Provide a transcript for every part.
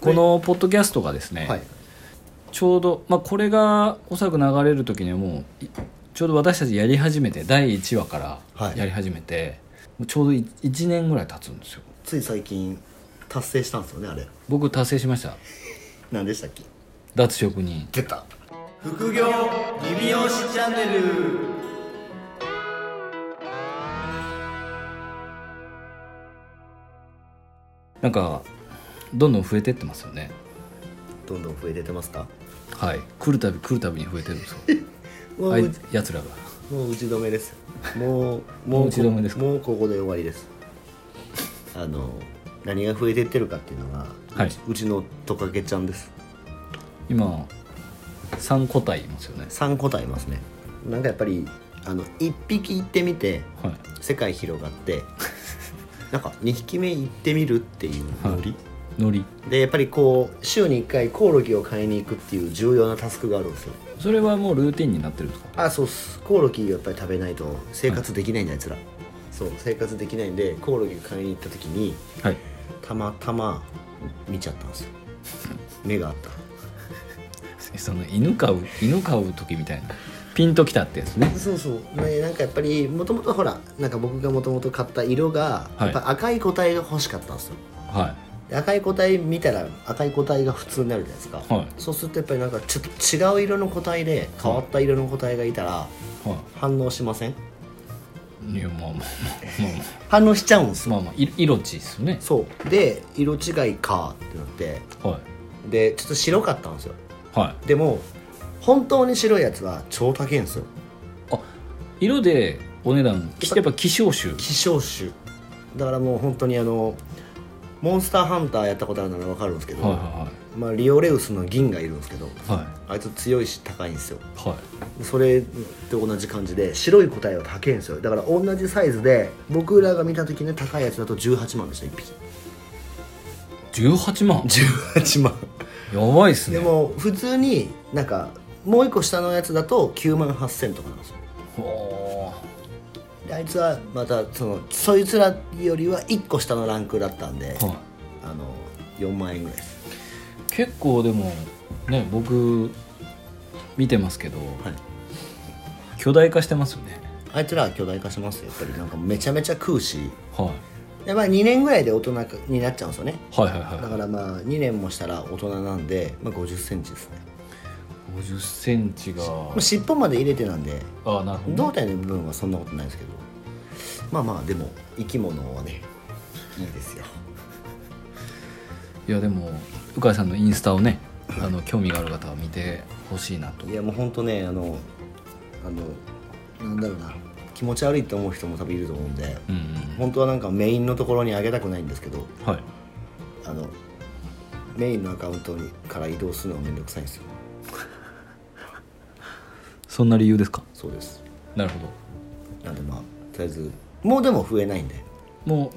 このポッドキャストがですね、はい。ちょうど、まあ、これがおそらく流れる時にはもういちょうど私たちやり始めて第1話からはい。やり始めて、もうちょうど1年ぐらい経つんですよ。つい最近達成したんですよねあれ。僕達成しました。何でしたっけ？脱職人出た。副業リビオシチャンネル。なんかどんどん増えてってますよね。どんどん増えててますか？はい。来るたび来るたびに増えてるんですよ。もううやつらが。もう打ち止めです。もう もう打ち止めですか？もうここで終わりです。あの何が増えてってるかっていうのが、はい。うちのトカゲちゃんです。今3個体いますよね。3個体いますね。なんかやっぱりあの1匹行ってみてはい。世界広がって なんか2匹目行ってみるっていうノリ、ノリ。でやっぱりこう週に1回コオロギを買いに行くっていう重要なタスクがあるんですよ。それはもうルーティンになってるんですか？あそうっす。コオロギをやっぱり食べないと生活できないんだ、あいつら。そう生活できないんでコオロギを買いに行った時にはい。たまたま見ちゃったんですよ。目があった。その犬飼う犬飼う時みたいな。ピンときたってやつね。そうそう。ねなんかやっぱりもともとほらなんか僕がもともと買った色が、はい。やっぱ赤い個体が欲しかったんですよ。はで赤い個体見たら赤い個体が普通になるじゃないですか、はい。そうするとやっぱりなんかちょっと違う色の個体で変わった色の個体がいたら反応しません？いいやまあまあまあ反応しちゃうんですよ。まあまあい色地ですよね。そう。で色違いかってなって。はでちょっと白かったんですよ。いはい。でも本当に白いやつは超高いんですよ。あ色でお値段やっぱ希少種希少種だからもう本当にあのモンスターハンターやったことあるなら分かるんですけど、はいはまあ、リオレウスの銀がいるんですけどいはい。はいあいつ強いし高いんですよ。はい。それと同じ感じで白い個体は高いんですよ。だから同じサイズで僕らが見た時ね高いやつだと18万でした1匹。18万？18万。やばいっすね。でも普通になんかもう一個下のやつだと9万8000とかなんですよあいつはまたそのそいつらよりは1個下のランクだったんで、ーはい。あの4万円ぐらいです。結構でもね僕見てますけどはい。巨大化してますよね。あいつらは巨大化しますよ。やっぱりなんかめちゃめちゃ食うし。はい。でまあ2年ぐらいで大人になっちゃうんですよね。はいはいはい。だからまあ2年もしたら大人なんで、まあ、5 0ンチですね、50センチが。まあ、尻尾まで入れてなんであなるほど胴体の部分はそんなことないですけど。まあまあでも生き物はねいいですよ。いやでも鵜飼さんのインスタをねあの興味がある方は見てほしいなと。いやもうほんとねあのあのなんだろうな。気持ち悪いって思う人も多分いると思うんでうんうん。本当はなんかメインのところにあげたくないんですけどはい。あのメインのアカウントにから移動するのはめんどくさいんですよそんな理由ですか？そうです。なるほど。なんでまあとりあえずもうでも増えないんで。も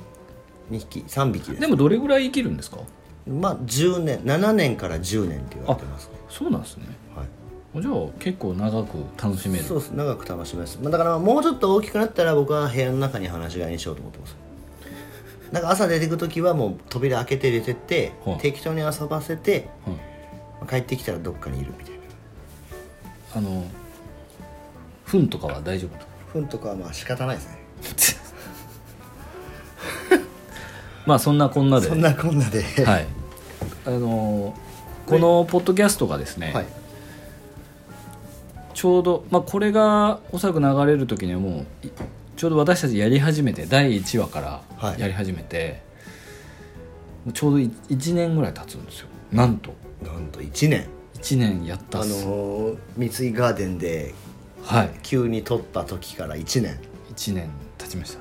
2匹3匹です。うでもどれぐらい生きるんですか？まあ10年7年から10年って言われてますね。そうなんですね。はい。じゃあ結構長く楽しめる。そうです。長く楽しめます、まあ、だからもうちょっと大きくなったら僕は部屋の中に放し飼いにしようと思ってます。なんか朝出てく時はもう扉開けて出てって、はい。適当に遊ばせて、はい。まあ帰ってきたらどっかにいるみたいな。あの糞とかは大丈夫糞とかはまあ仕方ないですね。まあそんなこんなで。そんなこんなで。ははい。あのこのポッドキャストがですね、はい。ちょうど、まあ、これがおそらく流れる時にはもういちょうど私たちやり始めて第1話からはい。やり始めて、ちょうど1年ぐらい経つんですよ。なんと。なんと1年。1年やったあっす、のー三井ガーデンではい。急に撮った時から1年。1年経ちました。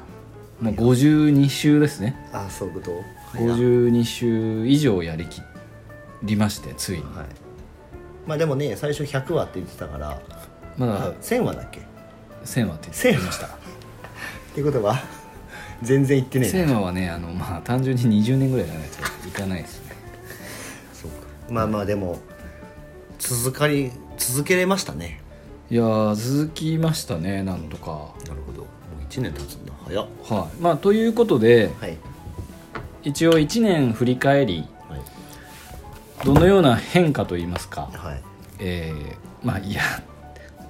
もう52週ですね。ああそういうこと？はい52週以上やりきりましてついに、はい。まあでもね最初100話って言ってたから。まだ1000話だっけ？1000話って言ってました。っていうことは全然言ってねえな。1000話はねあのまあ単純に20年ぐらいじゃないといかないですね。そうか。まあまあでも続かり続けれましたねいやー続きましたねなんとか、なるほど。もう1年経つんだ。早っ。はい。まあということではい。一応1年振り返りはい。どのような変化といいますか、はい。えーまあいや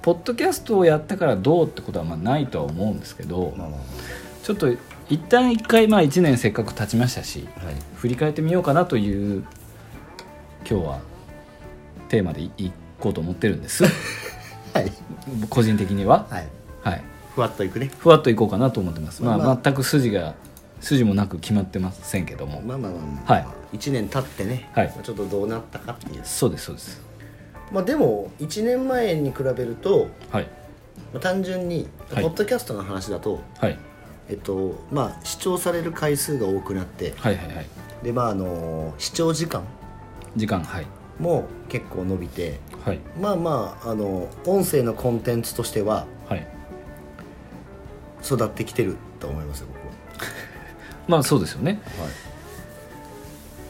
ポッドキャストをやったからどうってことはまあないとは思うんですけど、まあまあちょっと一旦一回まあ1年せっかく経ちましたしはい。振り返ってみようかなという今日はテーマでいいこうと思ってるんです。は い個人的には、はい。はい、ふわっといくね。ふわっといこうかなと思ってます、まあまあ。全く筋が筋もなく決まってませんけども、まあまあまあまあ、はい。1年経ってね、はい。まあちょっとどうなったかっていう。そうですそうです。まあでも1年前に比べると、はい。まあ、単純に、はい。ポッドキャストの話だとはい。えっとまあ視聴される回数が多くなってはいはいはい。でまああの視聴時間時間はい。も結構伸びてはい。まあまああの音声のコンテンツとしてははい。育ってきてると思いますよ僕 まあそうですよね。は、は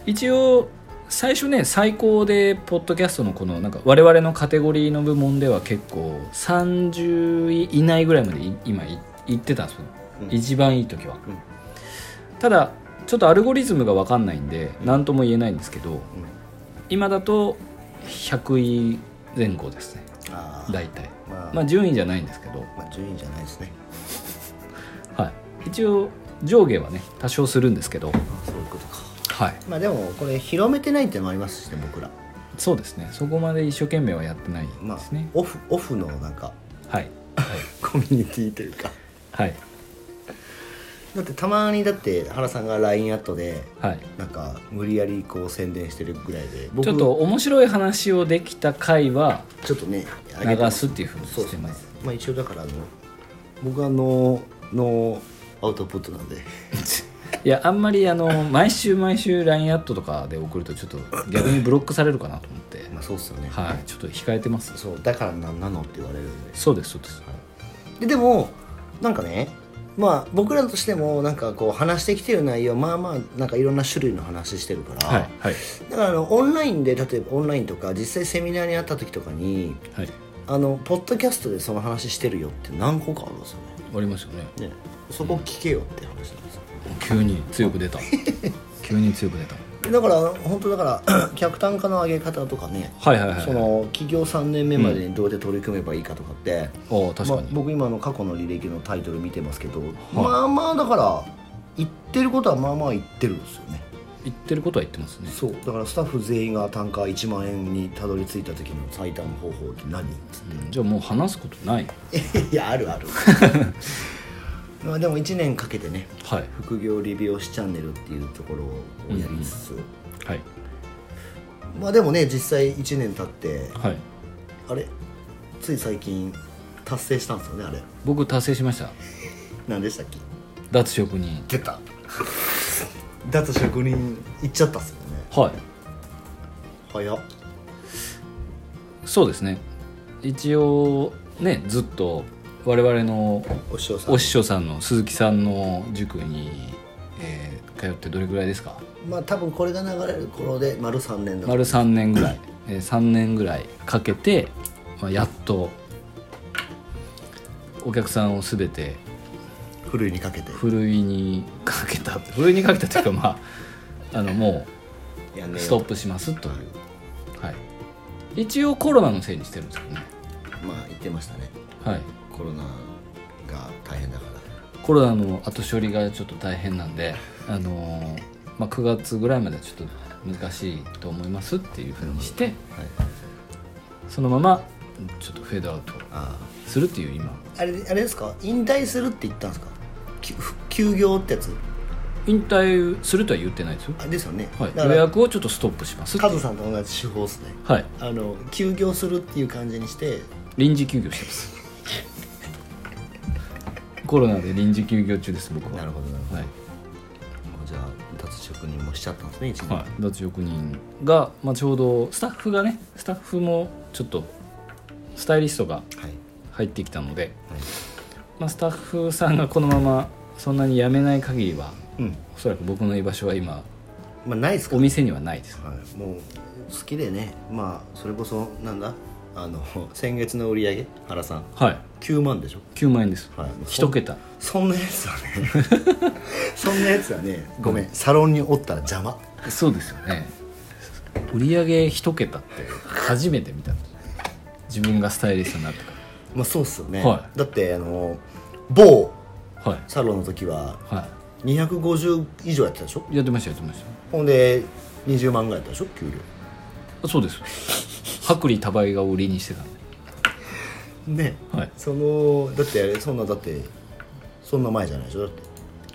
い、一応最初ね最高でポッドキャストのこのなんか我々のカテゴリーの部門では結構30位以内ぐらいまでい今いいってたんですよ、うん。一番いい時は、うん。ただちょっとアルゴリズムが分かんないんで何とも言えないんですけど今だと100位前後ですね。ああ大体。まあ、まあ順位じゃないんですけど、まあ順位じゃないですね。はい、一応上下はね多少するんですけど。そういうことか。はい。まあでもこれ広めてないっていうのもありますしね僕ら。そうですね。そこまで一生懸命はやってないまあですね、オフオフのなんかはい。コミュニティというか。はいだってたまにだって原さんが LINE アットではい。なんか無理やりこう宣伝してるぐらいで僕ちょっと面白い話をできた回はちょっとね流すっていうふうにしてます。まあ一応だからあの僕はノーノーアウトプットなんで。いやあんまりあの毎週毎週 LINE アットとかで送るとちょっと逆にブロックされるかなと思って。まあそうっすよね。はい。ちょっと控えてます。そうだからなんなのって言われるんで。そうですそうです。ででもなんかねまあ僕らとしてもなんかこう話してきてる内容まあまあなんかいろんな種類の話してるから、はいはい。だからあのオンラインで例えばオンラインとか実際セミナーにあった時とかにはい。あのポッドキャストでその話してるよって何個かあるんですよありますよねね。ね。そこ聞けよって話なんですよ、急に強く出た。急に強く出ただから本当だから 客単価の上げ方とかねはいはいはいその企業3年目までにどうやって取り組めばいいかとかって、お確かに、まあ、僕今の過去の履歴のタイトル見てますけど、まあまあだから言ってることはまあまあ言ってるんですよね。言ってることは言ってますね。そう。だからスタッフ全員が単価1万円にたどり着いた時の最短方法って何つっうんじゃあもう話すことない。て いやあるある まあでも1年かけてねはい。副業理美容師チャンネルっていうところをやりつつ、はい。まあでもね実際1年経ってはい。あれ？つい最近達成したんですよねあれ。僕達成しました。何でしたっけ？脱職人。出た。脱職人行っちゃったっすよね。はい。早っ。そうですね。一応ねずっと我々のお師匠さん。お師匠さんの鈴木さんの塾に、えー通ってどれぐらいですか？まあ多分これが流れる頃で丸3年だと丸3年ぐらい、えー、3年ぐらいかけて、まあ、やっとお客さんを全てふるいにかけて。ふるいにかけた。ふるいにかけたというかまあ あのもうストップしますという、はい、一応コロナのせいにしてるんですけどね、まあ言ってましたね。はい、コロナが大変だから。コロナの後処理がちょっと大変なんで、あのーまあ、9月ぐらいまではちょっと難しいと思いますっていうふうにしてはい。そのままちょっとフェードアウトあするっていう今。ああれあれですか？引退するって言ったんですか？き休業ってやつ？引退するとは言ってないですよ、あれですよね、はい、予約をちょっとストップしますカズさんと同じ手法ですね。はい。あの休業するっていう感じにして。臨時休業してますコロナで臨時休業中です僕は。なるほどなるほど。はい。じゃあ脱職人もしちゃったんですね一年、はい、脱職人が、まあ、ちょうどスタッフがねスタッフもちょっとスタイリストがはい。入ってきたので、はい。まあ、スタッフさんがこのままそんなに辞めない限りはうん。おそらく僕の居場所は今まあないですかお店にはないです。はい、もう好きでねまあそれこそなんだあの先月の売り上げ原さん。はい。9万でしょ？9万円です、はい。一桁。そんなやつはね そんなやつはねごめん。サロンにおったら邪魔。そうですよね。売り上げ一桁って初めて見た。自分がスタイリストになってかまあそうっすよね、はだってあの某サロンの時はは250以上やってたでしょ？いやってましたやってました。ほんで20万ぐらいやったでしょ？給料。あそうです薄利多売が売りにしてたんでね。はい。そのだってあれそんなだってそんな前じゃないでしょ？だって。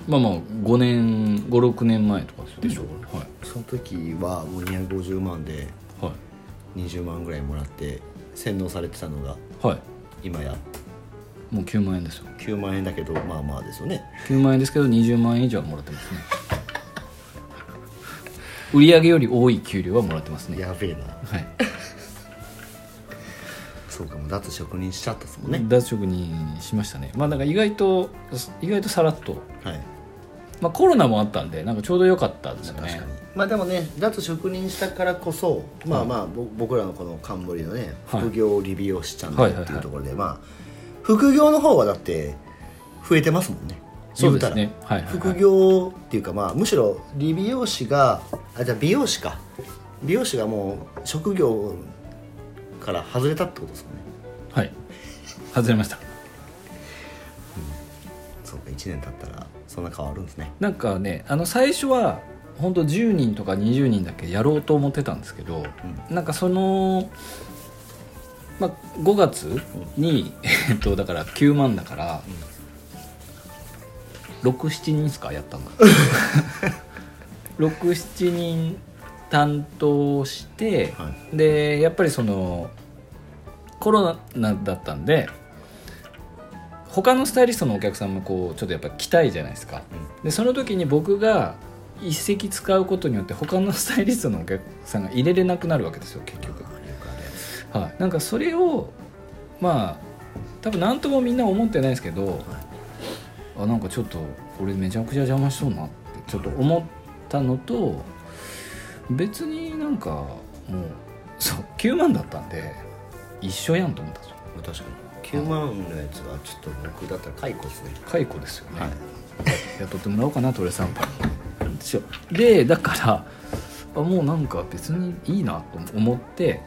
まあまあ5年56年前とかでしょ？はい。その時はもう250万ではい。20万ぐらいもらって洗脳されてたのがはい。今や。もう9万円ですよ。9万円だけどまあまあですよね。9万円ですけど20万円以上はもらってますね。売り上げより多い給料はもらってますね。やべえな。はいそうかもう脱職人しちゃったっすもんね、脱職にしましたね。まあだから意外と意外とさらっと。はい。まあコロナもあったんでなんかちょうど良かったですよね。確かに。まあでもね脱職人したからこそまあまあぼ僕らのこの冠のねはい。副業理美容師チャンネルってはいうところでまあ副業の方はだって増えてますもんね。そうですね。はいはい、はい、副業っていうかまあむしろ理美容師があじゃあ美容師か。美容師がもう職業から外れたってことですもんね。はい。外れました。そうか1年経ったらそんな変わるんですね。なんかねあの最初は本当10人とか20人だけやろうと思ってたんですけど、なんかその、まあ、5月に、えっとだから9万だから、67人ですかやったの67 人担当して、はでやっぱりそのコロナだったんで他のスタイリストのお客さんもこうちょっとやっぱ来たいじゃないですか、でその時に僕が一席使うことによって他のスタイリストのお客さんが入れれなくなるわけですよ結局、はい、なんかそれをまあ多分何ともみんな思ってないですけど、あなんかちょっとこれめちゃくちゃ邪魔しそうなってちょっと思ったのと別になんかもうそう9万だったんで一緒やんと思ったんですよ。確かに。9万のやつはちょっと僕だったら解雇ですね。解雇ですよね、はい。雇ってもらおうかなトレサンパにでだからあもうなんか別にいいなと思って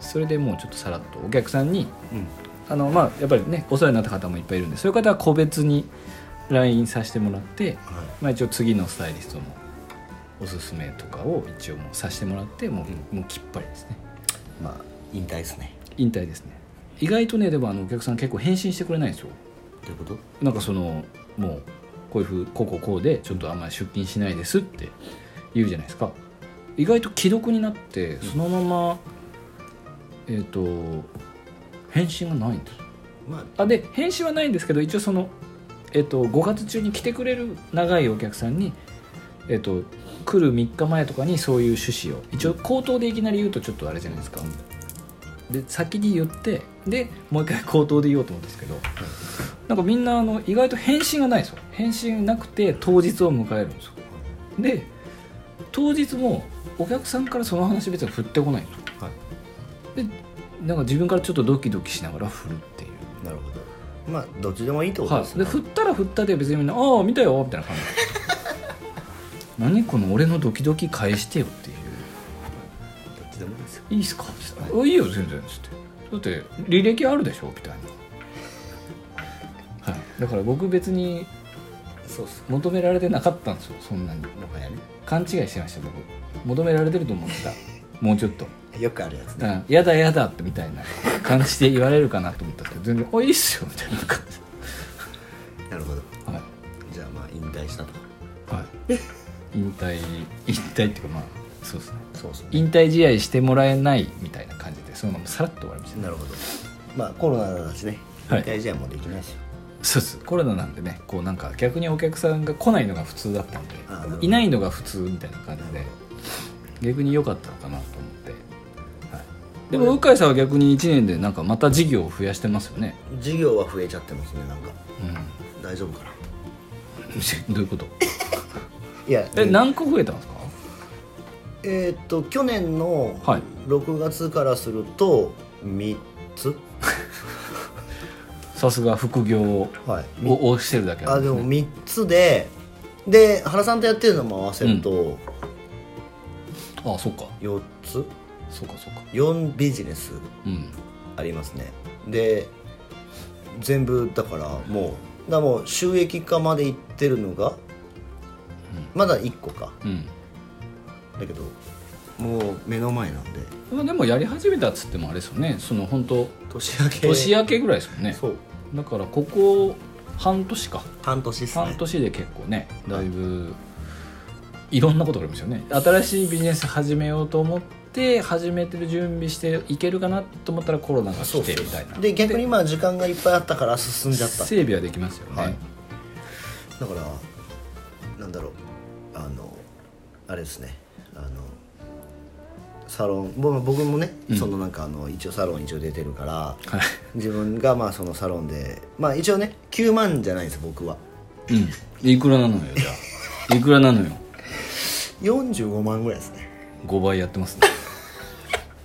それでもうちょっとさらっとお客さんにうん。あのまあやっぱりねお世話になった方もいっぱいいるんでそういう方は個別に LINE させてもらって、はい。まあ、一応次のスタイリストのおすすめとかを一応もうさせてもらってもう,、もうきっぱりですね。まあ引退ですね。引退ですね。意外とねでもあのお客さん結構返信してくれないんですよ。どういうこと？なんかそのもうこういうふうこうこうこうでちょっとあんまり出勤しないですって言うじゃないですか。意外と既読になってそのまま、えっ、と返信がないんです。まああで返信はないんですけど一応その、えっと5月中に来てくれる長いお客さんに、えっと来る3日前とかにそういう趣旨を。一応口頭でいきなり言うとちょっとあれじゃないですか。で先に言ってでもう一回口頭で言おうと思うんですけど。なんかみんなあの意外と返信がないんですよ。返信なくて当日を迎えるんですよ。で当日もお客さんからその話別に振ってこないんですよはい。でなんか自分からちょっとドキドキしながら振るっていう。なるほど。まあどっちでもいいってことはい、ですね。で振ったら振ったで別にみんな「ああ見たよ」みたいな感じ何この俺のドキドキ返してよっていう。どっちでもいいですよ「いいっすか?」って言ったら「あいいよ全然」っつって。だって履歴あるでしょみたいな、はい、だから僕別にそうっす。求められてなかったんですよそんなに。もはやね。勘違いしてました僕。求められてると思ってた。もうちょっと。よくあるやつね。うん。やだやだってみたいな感じで言われるかなと思ったんですけど全然「あいいっすよ」みたいな感退引退っていうかまあそうですね。そうっすね。引退試合してもらえないみたいな感じでそのままさらっと終わりました。なるほど。まあコロナだしね。引はい。退試合もできないですよ。そうです。コロナなんでねこうなんか逆にお客さんが来ないのが普通だったんでいないのが普通みたいな感じで逆に良かったのかなと思って、はい、でも向井さんは逆に1年でなんかまた事業を増やしてますよね。事業は増えちゃってますねなんか。う大丈夫かな。ん どういうこと？いやえ何個増えたんですか？えーっと去年のはい。6月からすると3つ。さすが副業をはい。をしてるだけなあでもんですね3つでで原さんとやってるのも合わせると、あそっか。4つ。そうかそうか。4ビジネスうん。ありますね。で全部だからもうだもう収益化までいってるのが、まだ1個か。うん。だけどもう目の前なんで。まあでもやり始めたっつってもあれですよね。その本当年明け。年明けぐらいですもんね。そう。だからここ半年か。半年ね。半年で結構ねだいぶいろんなことがありますよね。新しいビジネス始めようと思って始めてる準備していけるかなと思ったらコロナが来てみたいな。で逆にまあ時間がいっぱいあったから進んじゃった。整備はできますよね、はい。だからなんだろうあれですね。あのサロン僕僕もね、うん。そのなんかあの一応サロン一応出てるからはい。自分がまあそのサロンでまあ一応ね9万じゃないです僕は。うん。いくらなのよじゃあ。いくらなのよ。45万ぐらいですね。5倍やってますね。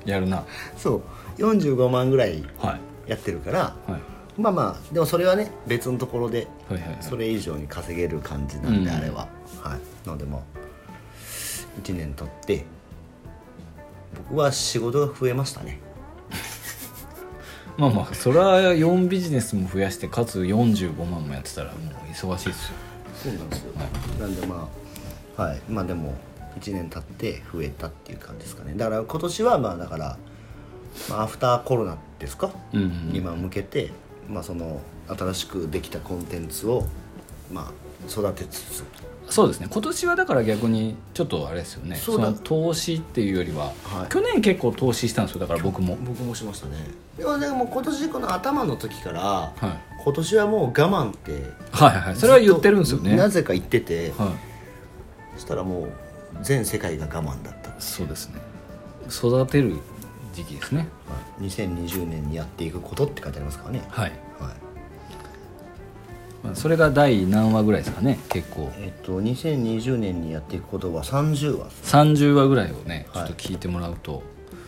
やるな。そう。45万ぐらいはい。やってるからはい。まあまあでもそれはね別のところではいはいはい。それ以上に稼げる感じなんでうん。あれは、はい。なのでまあ1年経って僕は仕事が増えましたね。まあまあそれは4ビジネスも増やしてかつ45万もやってたらもう忙しいですよ。そうなんですよ、なんでまあはい。まあでも1年経って増えたっていう感じですかね。だから今年はまあだから、まあ、アフターコロナですか、うんうん。今向けて、まあ、その新しくできたコンテンツをまあ育てつつそうですね。今年はだから逆にちょっとあれですよね。その投資っていうよりは、はい。去年結構投資したんですよだから僕も。僕もしましたね。でもでも今年この頭の時からはい。今年はもう我慢ってはいはいはい。それは言ってるんですよね。なぜか言ってて、はい。そしたらもう全世界が我慢だった、そうですね。育てる時期ですね。はい、2020年にやっていくことって書いてありますからね、はい、それが第何話ぐらいですかね結構。えっと2020年にやっていくことは30話。です30話ぐらいをねちょはいっと聞いてもらうと、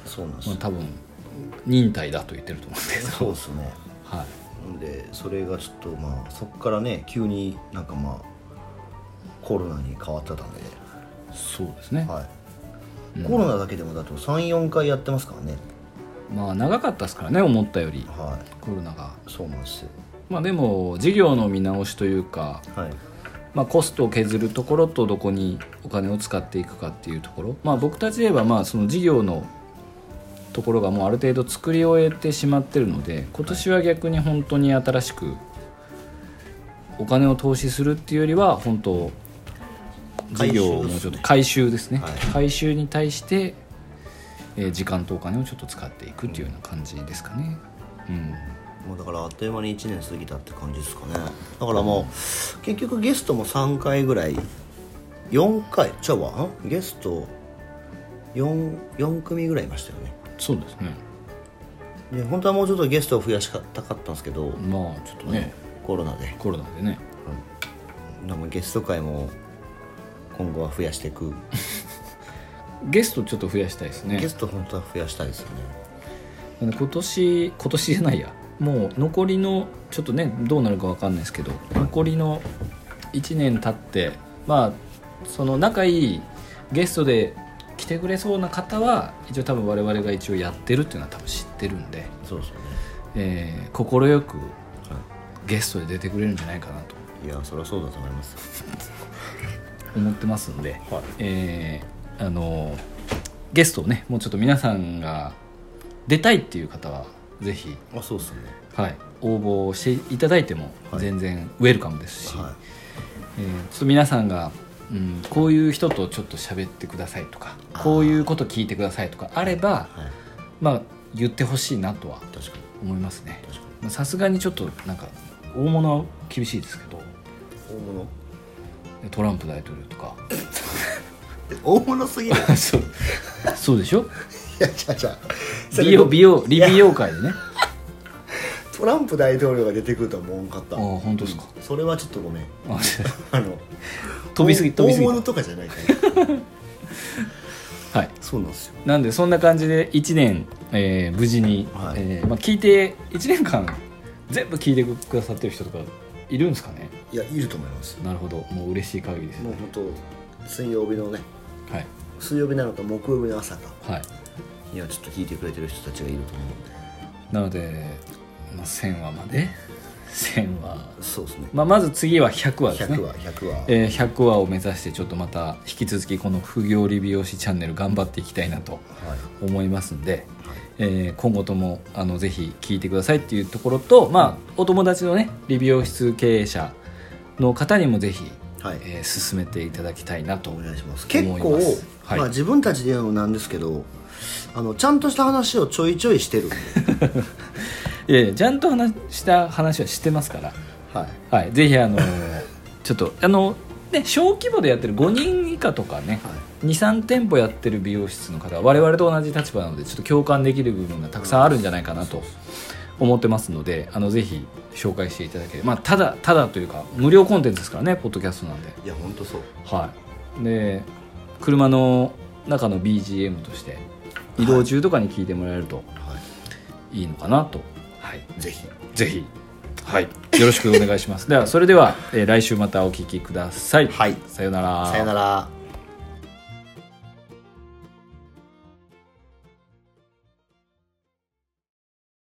そうなんです。よ、まあ、多分忍耐だと言ってると思うんで。すけどそうですね。はい。でそれがちょっとまあそこからね急になんかまあコロナに変わってたんで、そうですね、はい。コロナだけでもだと34回やってますからね。まあ長かったですからね思ったより。はコロナが。いそうなんですよまあでも事業の見直しというかはい。まあ、コストを削るところとどこにお金を使っていくかっていうところ、まあ、僕たちで言えばまあその事業のところがもうある程度作り終えてしまってるので今年は逆に本当に新しくお金を投資するっていうよりは本当事業をもうちょっと回収ですね、はい。回収に対して、えー時間とお金をちょっと使っていくっていうような感じですかね。うんもうだからあっという間に1年過ぎたって感じですかね。だからもう結局ゲストも3回ぐらい4回ちゃうわ。ん？ゲスト 4, 4組ぐらいいましたよね。そうですね。で本当はもうちょっとゲストを増やしたかったんですけど。まあちょっとね。コロナで。コロナでね。なん。かゲスト会も今後は増やしていく、ゲストちょっと増やしたいですね。ゲスト本当は増やしたいですよね。今年今年じゃないやもう残りのちょっとねどうなるかわかんないですけど残りの1年経ってまあその仲いいゲストで来てくれそうな方は一応多分我々が一応やってるっていうのは多分知ってるんでそうですよね。えー快くゲストで出てくれるんじゃないかなと。いやそりゃそうだと思います 思ってますんで、えーあのゲストをねもうちょっと皆さんが出たいっていう方はぜひ。あそうですね。はい、応募していただいてもはい。全然ウェルカムですし、はえーちょっと皆さんが、うん、こういう人とちょっと喋ってくださいとかこういうこと聞いてくださいとかあればい。はい。まあ言ってほしいなとは思いますね。さすがにちょっとなんか大物は厳しいですけど大物？トランプ大統領とか。大物すぎる。そう。そうでしょ？いやじゃじゃ美容美容理美容界でね。トランプ大統領が出てくるとは思わんかった。ああ本当ですか。それはちょっとごめん。あ あの飛びすぎ飛びすぎ大物とかじゃないから。はい。そうなんですよ。なんでそんな感じで1年、えー無事に、はい。えーまあ、聞いて1年間全部聞いてくださってる人とかいるんですかね？いやいると思います。なるほど。もう嬉しい限りですもう本当水曜日のね。はい。水曜日なのか木曜日の朝か。はいにはちょっと聞いてくれてる人たちがいると思なので、まあ、1000話まで？1000話、うんでそうですね。まあ、まず次は100話ですね。100話100話、えー100話を目指してちょっとまた引き続きこの不行理美容師チャンネル頑張っていきたいなとはい。思いますんで、えー今後ともあのぜひ聞いてくださいっていうところと、まあ、お友達のね理美容室経営者の方にもぜひ、はい。えー進めていただきたいなとお願いします。結構、はい。まあ、自分たちで言うのもなんですけどあのちゃんとした話をちょいちょいしてる。いやいやちゃんと話した話はしてますから、はい。はい、ぜひあのちょっとあの、ね、小規模でやってる5人以下とかね、23店舗やってる美容室の方は我々と同じ立場なのでちょっと共感できる部分がたくさんあるんじゃないかなと思ってますのであのぜひ紹介していただければ、まあ、ただただというか無料コンテンツですからねポッドキャストなんで、いや本当そう。はい、で車の中の BGM として移動中とかに聞いてもらえるとはい。いいのかなと、はい、ぜひ。ぜひ、はい、よろしくお願いします。では、それでは、えー来週またお聞きください。はい。さようなら。さよなら